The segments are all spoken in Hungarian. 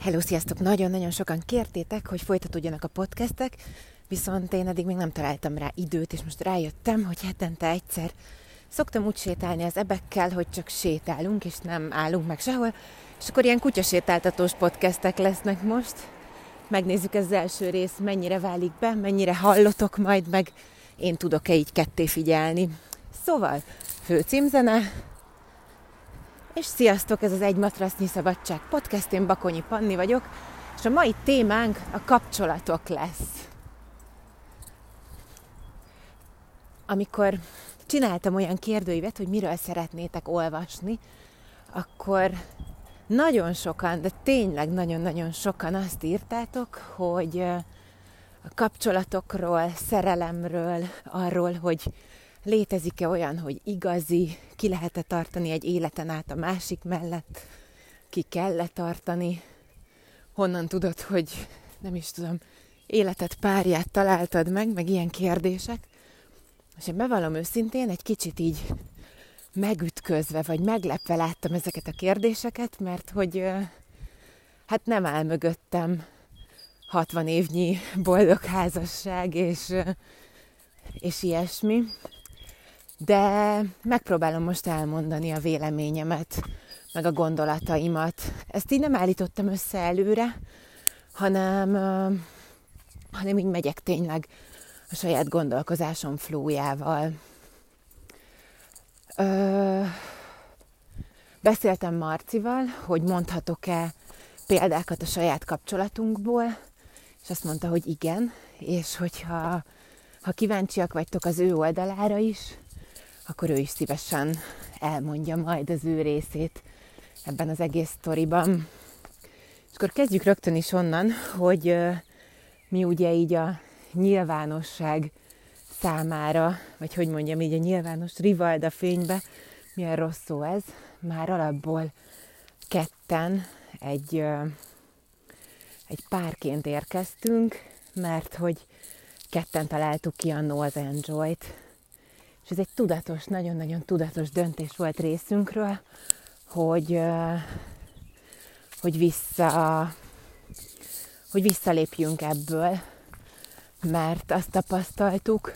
Hello, sziasztok! Nagyon-nagyon sokan kértétek, hogy folytatódjanak a podcastek, viszont én eddig még nem találtam rá időt, és most rájöttem, hogy hetente egyszer szoktam úgy sétálni az ebekkel, hogy csak sétálunk, és nem állunk meg sehol, és akkor ilyen kutyasétáltatós podcastek lesznek most. Megnézzük ez az első rész, mennyire válik be, mennyire hallotok majd, meg én tudok-e így ketté figyelni. Szóval, főcímzene, és sziasztok, ez az Egy Matrasznyi Szabadság podcast, én Bakonyi Panni vagyok, és a mai témánk a kapcsolatok lesz. Amikor csináltam olyan kérdőívet, hogy miről szeretnétek olvasni, akkor nagyon sokan, de tényleg nagyon-nagyon sokan azt írtátok, hogy a kapcsolatokról, szerelemről, arról, hogy létezik-e olyan, hogy igazi, ki lehet-e tartani egy életen át a másik mellett, ki kell -e tartani, honnan tudod, hogy nem is tudom, életet párját találtad meg, meg ilyen kérdések. És én bevallom őszintén, egy kicsit így megütközve, vagy meglepve láttam ezeket a kérdéseket, mert hogy hát nem áll mögöttem 60 évnyi boldog házasság, és, és ilyesmi de megpróbálom most elmondani a véleményemet, meg a gondolataimat. Ezt így nem állítottam össze előre, hanem, hanem így megyek tényleg a saját gondolkozásom flójával. Beszéltem Marcival, hogy mondhatok-e példákat a saját kapcsolatunkból, és azt mondta, hogy igen, és hogyha ha kíváncsiak vagytok az ő oldalára is, akkor ő is szívesen elmondja majd az ő részét ebben az egész sztoriban. És akkor kezdjük rögtön is onnan, hogy mi ugye így a nyilvánosság számára, vagy hogy mondjam így a nyilvános rivalda fénybe, milyen rossz szó ez, már alapból ketten egy, egy párként érkeztünk, mert hogy ketten találtuk ki a az Enjoy-t, és ez egy tudatos, nagyon-nagyon tudatos döntés volt részünkről, hogy, hogy vissza, hogy visszalépjünk ebből, mert azt tapasztaltuk,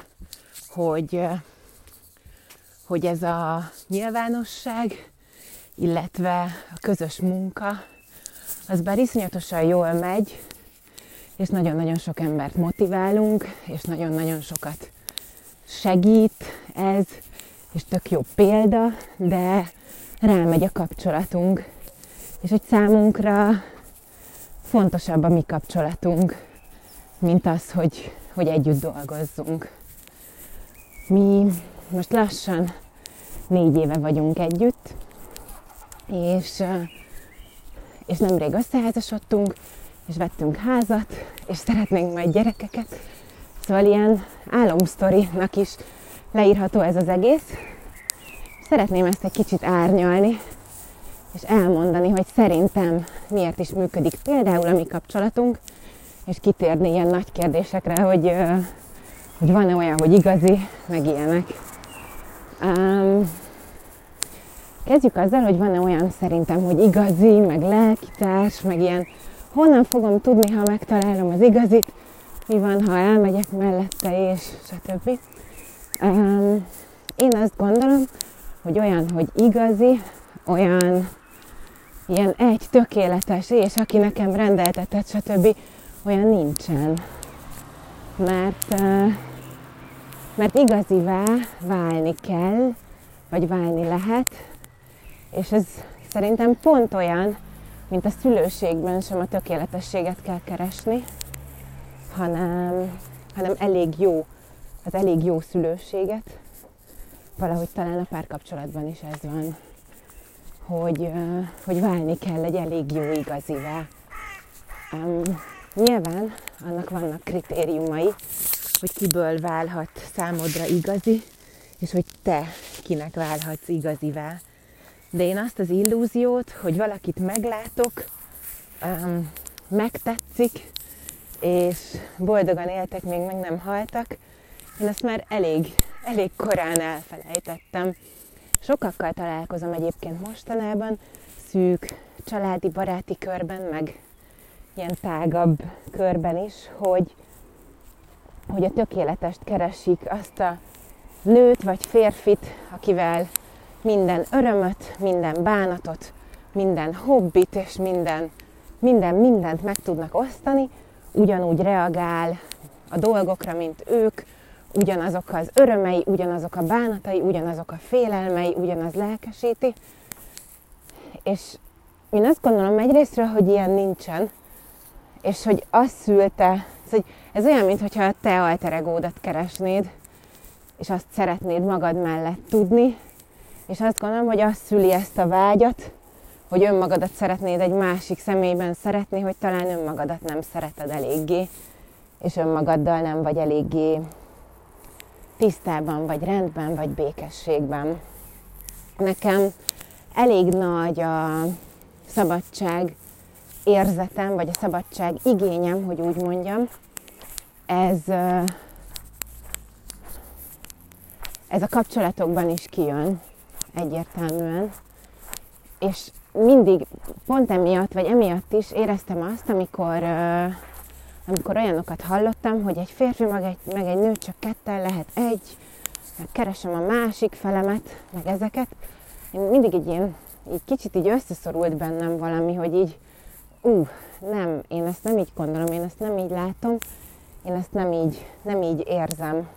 hogy, hogy ez a nyilvánosság, illetve a közös munka, az bár iszonyatosan jól megy, és nagyon-nagyon sok embert motiválunk, és nagyon-nagyon sokat segít ez, és tök jó példa, de rámegy a kapcsolatunk, és hogy számunkra fontosabb a mi kapcsolatunk, mint az, hogy, hogy együtt dolgozzunk. Mi most lassan négy éve vagyunk együtt, és, és nemrég összeházasodtunk, és vettünk házat, és szeretnénk majd gyerekeket, Szóval ilyen álomsztorinak is leírható ez az egész. Szeretném ezt egy kicsit árnyalni, és elmondani, hogy szerintem miért is működik például a mi kapcsolatunk, és kitérni ilyen nagy kérdésekre, hogy, hogy van-e olyan, hogy igazi, meg ilyenek. Um, kezdjük azzal, hogy van-e olyan szerintem, hogy igazi, meg lelkitárs, meg ilyen honnan fogom tudni, ha megtalálom az igazit, mi van, ha elmegyek mellette, és stb. Um, én azt gondolom, hogy olyan, hogy igazi, olyan ilyen egy tökéletes, és aki nekem rendeltetett, stb. olyan nincsen. Mert, mert igazivá válni kell, vagy válni lehet, és ez szerintem pont olyan, mint a szülőségben sem a tökéletességet kell keresni, hanem, hanem elég jó, az elég jó szülőséget. Valahogy talán a párkapcsolatban is ez van, hogy, hogy válni kell egy elég jó igazivá. Um, nyilván annak vannak kritériumai, hogy kiből válhat számodra igazi, és hogy te kinek válhatsz igazivá. De én azt az illúziót, hogy valakit meglátok, um, megtetszik, és boldogan éltek, még meg nem haltak. Én ezt már elég, elég korán elfelejtettem. Sokakkal találkozom egyébként mostanában, szűk családi, baráti körben, meg, ilyen tágabb körben is, hogy, hogy a tökéletest keresik, azt a nőt vagy férfit, akivel minden örömöt, minden bánatot, minden hobbit és minden, minden mindent meg tudnak osztani, ugyanúgy reagál a dolgokra, mint ők, ugyanazok az örömei, ugyanazok a bánatai, ugyanazok a félelmei, ugyanaz lelkesíti. És én azt gondolom egyrésztről, hogy ilyen nincsen, és hogy azt szülte, hogy ez olyan, mintha a te alter egódat keresnéd, és azt szeretnéd magad mellett tudni, és azt gondolom, hogy azt szüli ezt a vágyat, hogy önmagadat szeretnéd egy másik személyben szeretni, hogy talán önmagadat nem szereted eléggé, és önmagaddal nem vagy eléggé tisztában, vagy rendben, vagy békességben. Nekem elég nagy a szabadság érzetem, vagy a szabadság igényem, hogy úgy mondjam, ez, ez a kapcsolatokban is kijön egyértelműen, és mindig pont emiatt, vagy emiatt is éreztem azt, amikor, amikor olyanokat hallottam, hogy egy férfi meg egy, meg egy nő csak ketten lehet egy, meg keresem a másik felemet, meg ezeket. Én mindig egy ilyen, így kicsit így összeszorult bennem valami, hogy így, ú, nem, én ezt nem így gondolom, én ezt nem így látom, én ezt nem így, nem így érzem.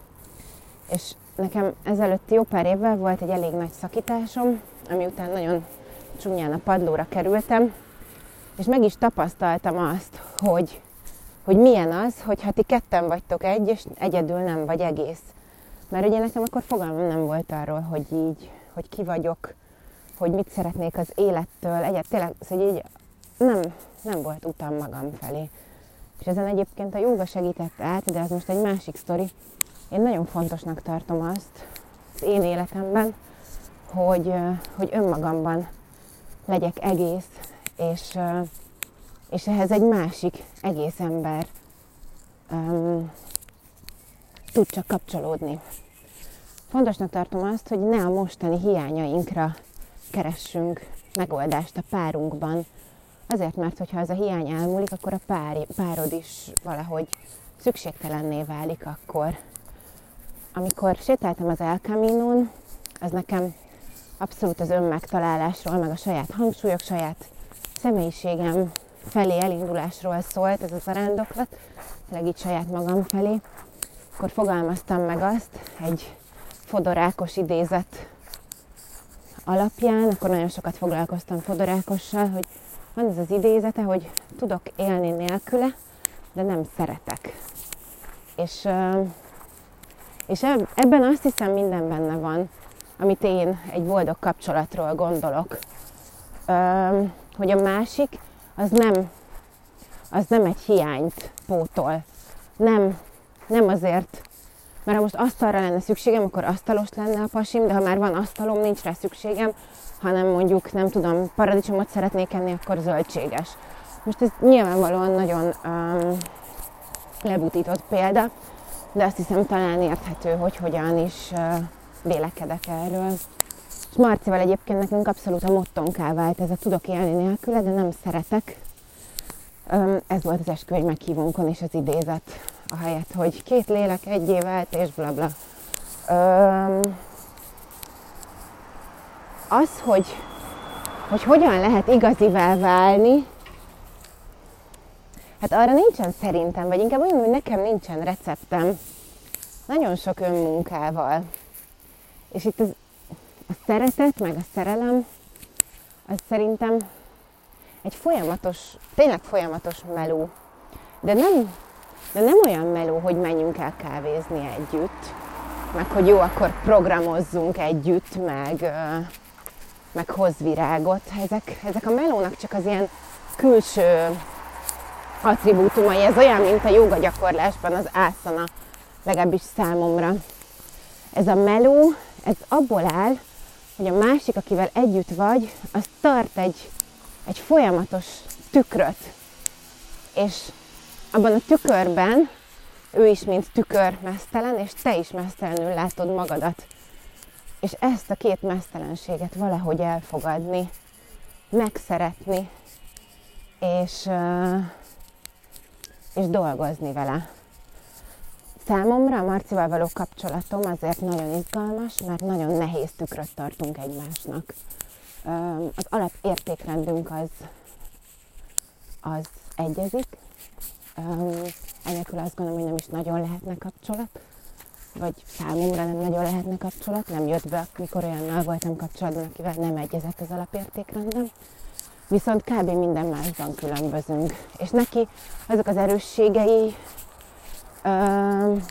És nekem ezelőtt jó pár évvel volt egy elég nagy szakításom, ami után nagyon csúnyán a padlóra kerültem, és meg is tapasztaltam azt, hogy, hogy milyen az, hogy ha ti ketten vagytok egy, és egyedül nem vagy egész. Mert ugye nekem akkor fogalmam nem volt arról, hogy így, hogy ki vagyok, hogy mit szeretnék az élettől, egyet tényleg, szóval így nem, nem volt utam magam felé. És ezen egyébként a jóga segített át, de ez most egy másik sztori. Én nagyon fontosnak tartom azt az én életemben, hogy, hogy önmagamban legyek egész, és, és ehhez egy másik egész ember um, tud csak kapcsolódni. Fontosnak tartom azt, hogy ne a mostani hiányainkra keressünk megoldást a párunkban. Azért, mert hogyha ez a hiány elmúlik, akkor a pár, párod is valahogy szükségtelenné válik akkor. Amikor sétáltam az El Camino-n, az nekem abszolút az önmegtalálásról, meg a saját hangsúlyok, saját személyiségem felé elindulásról szólt ez az arándoklat, tényleg így saját magam felé, akkor fogalmaztam meg azt egy fodorákos idézet alapján, akkor nagyon sokat foglalkoztam fodorákossal, hogy van ez az idézete, hogy tudok élni nélküle, de nem szeretek. És, és ebben azt hiszem minden benne van, amit én egy boldog kapcsolatról gondolok. Hogy a másik az nem, az nem egy hiányt pótol. Nem, nem azért, mert ha most asztalra lenne szükségem, akkor asztalos lenne a pasim, de ha már van asztalom, nincs rá szükségem, hanem mondjuk, nem tudom, paradicsomot szeretnék enni, akkor zöldséges. Most ez nyilvánvalóan nagyon um, lebutított példa, de azt hiszem talán érthető, hogy hogyan is uh, vélekedek erről. És Marcival egyébként nekünk abszolút a mottonká vált ez a tudok élni nélküle, de nem szeretek. Ez volt az esküvői meghívónkon is az idézet, ahelyett, hogy két lélek egyé vált, és bla bla. Az, hogy, hogy hogyan lehet igazivel válni, hát arra nincsen szerintem, vagy inkább olyan, hogy nekem nincsen receptem. Nagyon sok önmunkával. És itt az, a szeretet, meg a szerelem, az szerintem egy folyamatos, tényleg folyamatos meló. De nem, de nem olyan meló, hogy menjünk el kávézni együtt, meg hogy jó, akkor programozzunk együtt, meg, meg hoz virágot. Ezek, ezek a melónak csak az ilyen külső attribútumai. Ez olyan, mint a joga gyakorlásban az ászana, legalábbis számomra. Ez a meló, ez abból áll, hogy a másik, akivel együtt vagy, az tart egy, egy folyamatos tükröt. És abban a tükörben ő is, mint tükör mesztelen, és te is mesztelenül látod magadat. És ezt a két mesztelenséget valahogy elfogadni, megszeretni, és, és dolgozni vele. Számomra a Marcival való kapcsolatom azért nagyon izgalmas, mert nagyon nehéz tükröt tartunk egymásnak. Az alapértékrendünk az, az egyezik, enélkül azt gondolom, hogy nem is nagyon lehetne kapcsolat, vagy számomra nem nagyon lehetne kapcsolat, nem jött be, mikor olyannal voltam kapcsolatban, akivel nem egyezett az alapértékrendem. Viszont kb. minden másban különbözünk. És neki azok az erősségei, uh,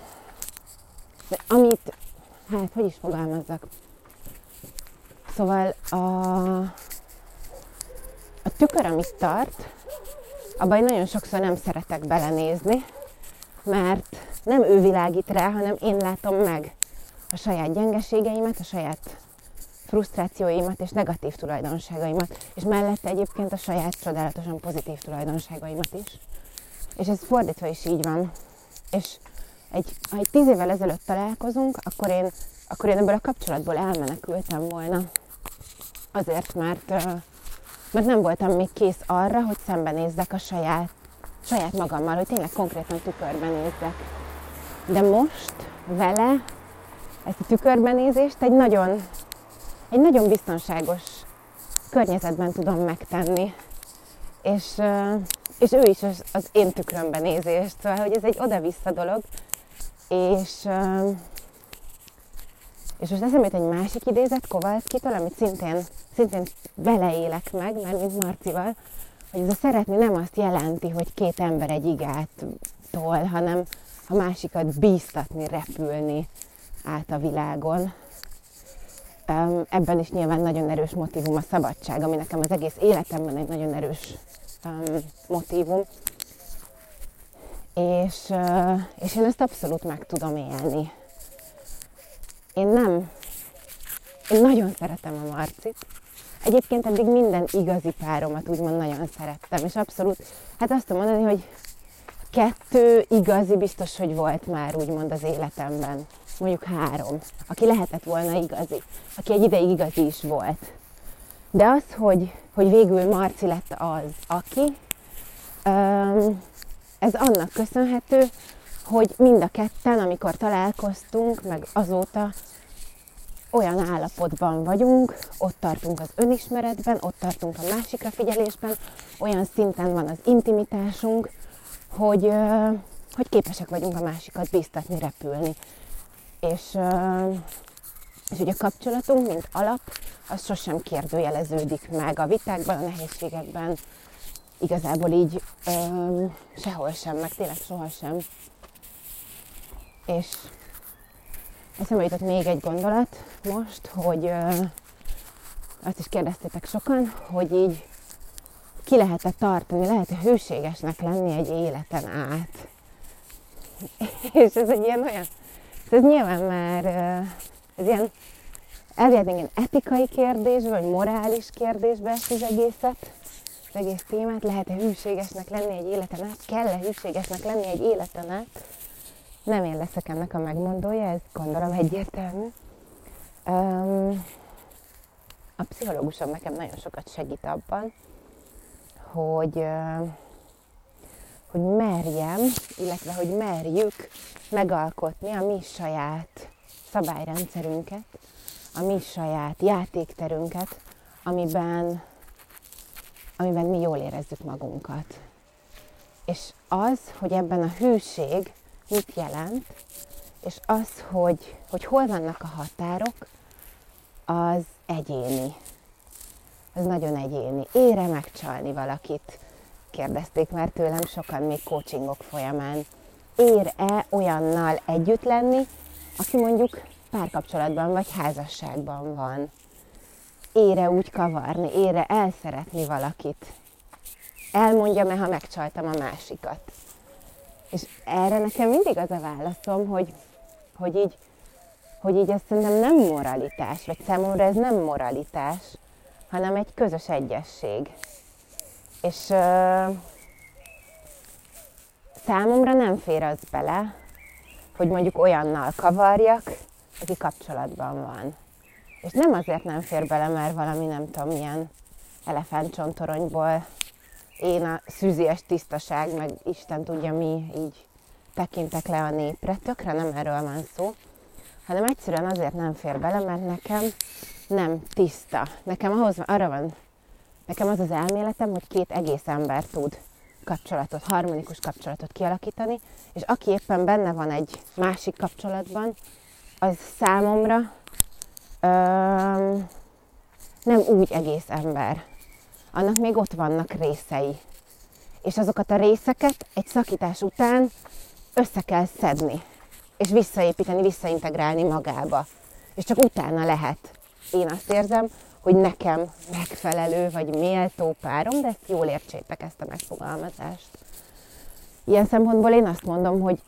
amit, hát hogy is fogalmazzak. Szóval a, a tükör, amit tart, abban én nagyon sokszor nem szeretek belenézni, mert nem ő világít rá, hanem én látom meg a saját gyengeségeimet, a saját frusztrációimat és negatív tulajdonságaimat, és mellette egyébként a saját csodálatosan pozitív tulajdonságaimat is. És ez fordítva is így van. És egy, ha egy tíz évvel ezelőtt találkozunk, akkor én, akkor én ebből a kapcsolatból elmenekültem volna. Azért, mert, mert nem voltam még kész arra, hogy szembenézzek a saját, saját magammal, hogy tényleg konkrétan tükörben nézzek. De most vele ezt a tükörbenézést egy nagyon egy nagyon biztonságos környezetben tudom megtenni. És, és ő is az, az én tükrömben nézést, szóval hogy ez egy oda-vissza dolog. És, és most eszembe egy másik idézet Kovalszkitől, amit szintén, szintén beleélek meg, mert mint Marcival, hogy ez a szeretni nem azt jelenti, hogy két ember egy igát tol, hanem a másikat bíztatni, repülni át a világon ebben is nyilván nagyon erős motivum a szabadság, ami nekem az egész életemben egy nagyon erős um, motivum. És, uh, és én ezt abszolút meg tudom élni. Én nem, én nagyon szeretem a Marcit. Egyébként eddig minden igazi páromat úgymond nagyon szerettem, és abszolút, hát azt tudom mondani, hogy kettő igazi biztos, hogy volt már úgymond az életemben mondjuk három, aki lehetett volna igazi, aki egy ideig igazi is volt. De az, hogy, hogy végül Marci lett az, aki, ez annak köszönhető, hogy mind a ketten, amikor találkoztunk, meg azóta olyan állapotban vagyunk, ott tartunk az önismeretben, ott tartunk a másikra figyelésben, olyan szinten van az intimitásunk, hogy, hogy képesek vagyunk a másikat biztatni, repülni. És, és ugye a kapcsolatunk, mint alap, az sosem kérdőjeleződik meg a vitákban, a nehézségekben, igazából így ö, sehol sem, meg tényleg sohasem. És eszembe jutott még egy gondolat most, hogy ö, azt is kérdeztétek sokan, hogy így ki lehet-e tartani, lehet-e hűségesnek lenni egy életen át. És ez egy ilyen olyan ez nyilván már ez ilyen elvileg ilyen etikai kérdés, vagy morális kérdésbe ezt az egészet, az egész témát, lehet-e hűségesnek lenni egy életen át, kell-e hűségesnek lenni egy életen át. Nem én leszek ennek a megmondója, ez gondolom egyértelmű. Um, a pszichológusom nekem nagyon sokat segít abban, hogy hogy merjem, illetve hogy merjük megalkotni a mi saját szabályrendszerünket, a mi saját játékterünket, amiben, amiben mi jól érezzük magunkat. És az, hogy ebben a hűség mit jelent, és az, hogy, hogy hol vannak a határok, az egyéni. Az nagyon egyéni. Ére megcsalni valakit, kérdezték már tőlem sokan még coachingok folyamán. Ér-e olyannal együtt lenni, aki mondjuk párkapcsolatban vagy házasságban van? Ére úgy kavarni, ére elszeretni valakit? Elmondjam-e, ha megcsaltam a másikat? És erre nekem mindig az a válaszom, hogy, hogy így, hogy így ez szerintem nem moralitás, vagy számomra ez nem moralitás, hanem egy közös egyesség. És uh, számomra nem fér az bele, hogy mondjuk olyannal kavarjak, aki kapcsolatban van. És nem azért nem fér bele, mert valami nem tudom milyen elefántcsontoronyból én a szűzies tisztaság, meg Isten tudja mi, így tekintek le a népre. Tökre nem erről van szó, hanem egyszerűen azért nem fér bele, mert nekem nem tiszta. Nekem ahhoz, arra van, nekem az az elméletem, hogy két egész ember tud kapcsolatot, harmonikus kapcsolatot kialakítani, és aki éppen benne van egy másik kapcsolatban, az számomra öm, nem úgy egész ember. Annak még ott vannak részei. És azokat a részeket egy szakítás után össze kell szedni, és visszaépíteni, visszaintegrálni magába. És csak utána lehet. Én azt érzem, hogy nekem megfelelő vagy méltó párom, de ezt jól értsétek ezt a megfogalmazást. Ilyen szempontból én azt mondom, hogy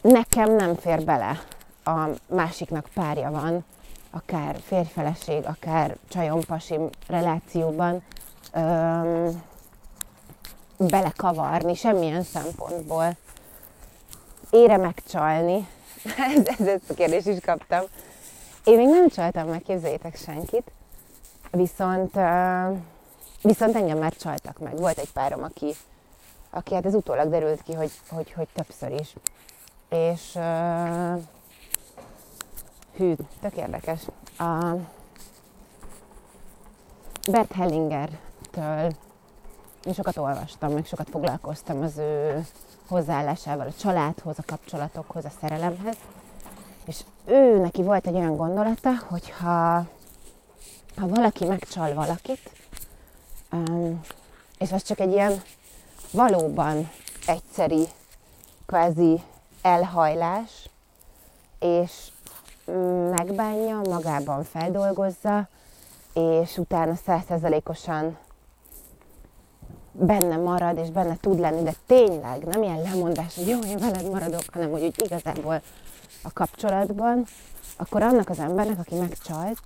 nekem nem fér bele a másiknak párja van, akár férjfeleség, akár csajom-pasim relációban öm, belekavarni semmilyen szempontból. Ére megcsalni, ez, ez, ezt a kérdést is kaptam. Én még nem csaltam meg, képzeljétek senkit, Viszont, viszont engem már csaltak meg. Volt egy párom, aki, aki hát ez utólag derült ki, hogy, hogy, hogy többször is. És hű, tök érdekes. A Bert Hellingertől én sokat olvastam, meg sokat foglalkoztam az ő hozzáállásával a családhoz, a kapcsolatokhoz, a szerelemhez. És ő neki volt egy olyan gondolata, hogyha ha valaki megcsal valakit, um, és az csak egy ilyen valóban egyszeri, kvázi elhajlás, és megbánja, magában feldolgozza, és utána százszerzalékosan benne marad, és benne tud lenni, de tényleg nem ilyen lemondás, hogy jó, én veled maradok, hanem hogy úgy igazából a kapcsolatban, akkor annak az embernek, aki megcsalt,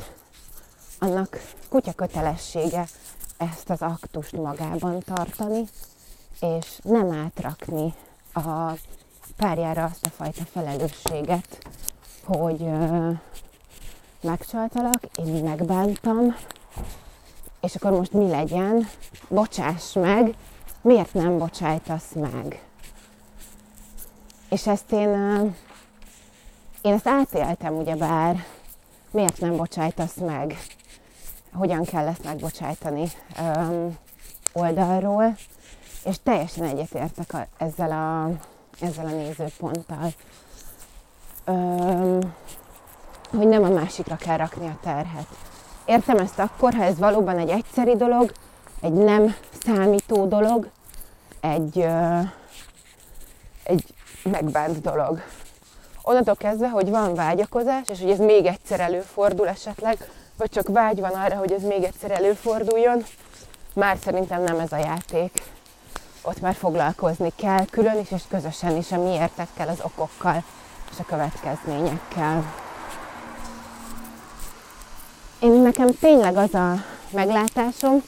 annak kutya kötelessége ezt az aktust magában tartani, és nem átrakni a párjára azt a fajta felelősséget, hogy megcsaltalak, én megbántam, és akkor most mi legyen? Bocsáss meg, miért nem bocsájtasz meg? És ezt én, én ezt átéltem ugyebár, miért nem bocsájtasz meg? Hogyan kell ezt megbocsájtani um, oldalról, és teljesen egyetértek a, ezzel, a, ezzel a nézőponttal. Um, hogy nem a másikra kell rakni a terhet. Értem ezt akkor, ha ez valóban egy egyszeri dolog, egy nem számító dolog, egy, uh, egy megbánt dolog. Onnantól kezdve, hogy van vágyakozás, és hogy ez még egyszer előfordul esetleg, vagy csak vágy van arra, hogy ez még egyszer előforduljon, már szerintem nem ez a játék. Ott már foglalkozni kell külön is, és közösen is a miértekkel, az okokkal és a következményekkel. Én nekem tényleg az a meglátásom,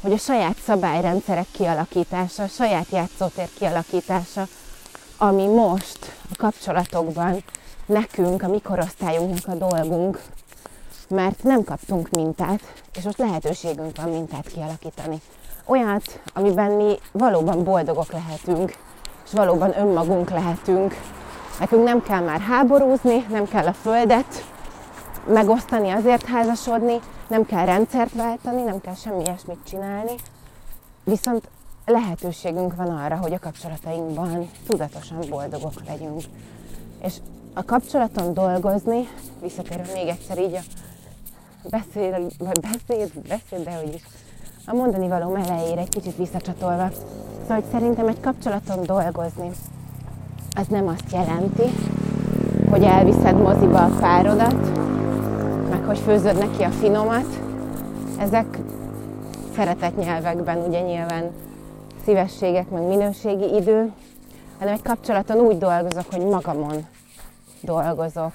hogy a saját szabályrendszerek kialakítása, a saját játszótér kialakítása, ami most a kapcsolatokban nekünk, a mikorosztályunknak a dolgunk, mert nem kaptunk mintát, és most lehetőségünk van mintát kialakítani. Olyat, amiben mi valóban boldogok lehetünk, és valóban önmagunk lehetünk. Nekünk nem kell már háborúzni, nem kell a földet megosztani, azért házasodni, nem kell rendszert váltani, nem kell semmi ilyesmit csinálni. Viszont lehetőségünk van arra, hogy a kapcsolatainkban tudatosan boldogok legyünk. És a kapcsolaton dolgozni, visszatérve még egyszer így a beszél, vagy beszéd, beszéd, de hogy is a mondani való elejére egy kicsit visszacsatolva. Szóval, hogy szerintem egy kapcsolaton dolgozni, az nem azt jelenti, hogy elviszed moziba a párodat, meg hogy főzöd neki a finomat. Ezek szeretett nyelvekben ugye nyilván szívességek, meg minőségi idő, hanem egy kapcsolaton úgy dolgozok, hogy magamon dolgozok,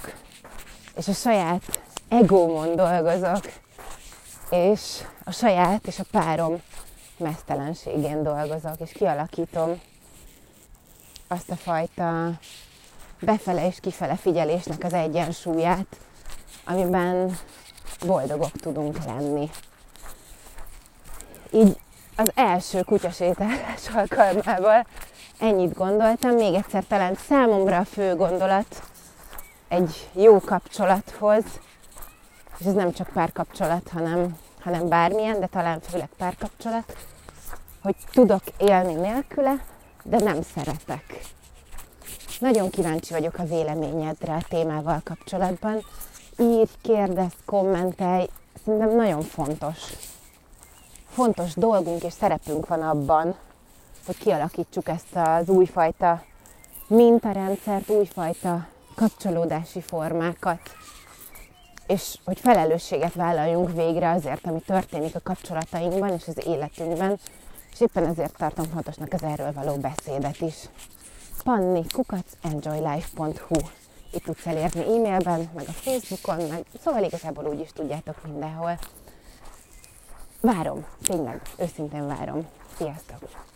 és a saját egómon dolgozok, és a saját és a párom mesztelenségén dolgozok, és kialakítom azt a fajta befele és kifele figyelésnek az egyensúlyát, amiben boldogok tudunk lenni. Így az első kutyasétálás alkalmával ennyit gondoltam. Még egyszer talán számomra a fő gondolat egy jó kapcsolathoz, és ez nem csak párkapcsolat, hanem, hanem bármilyen, de talán főleg párkapcsolat, hogy tudok élni nélküle, de nem szeretek. Nagyon kíváncsi vagyok a véleményedre a témával kapcsolatban. Írj, kérdezz, kommentelj, szerintem nagyon fontos. Fontos dolgunk és szerepünk van abban, hogy kialakítsuk ezt az újfajta mintarendszert, újfajta kapcsolódási formákat, és hogy felelősséget vállaljunk végre azért, ami történik a kapcsolatainkban és az életünkben, és éppen ezért tartom fontosnak az erről való beszédet is. Panni, kukac, enjoylife.hu Itt tudsz elérni e-mailben, meg a Facebookon, meg szóval igazából úgy is tudjátok mindenhol. Várom, tényleg, őszintén várom. Sziasztok!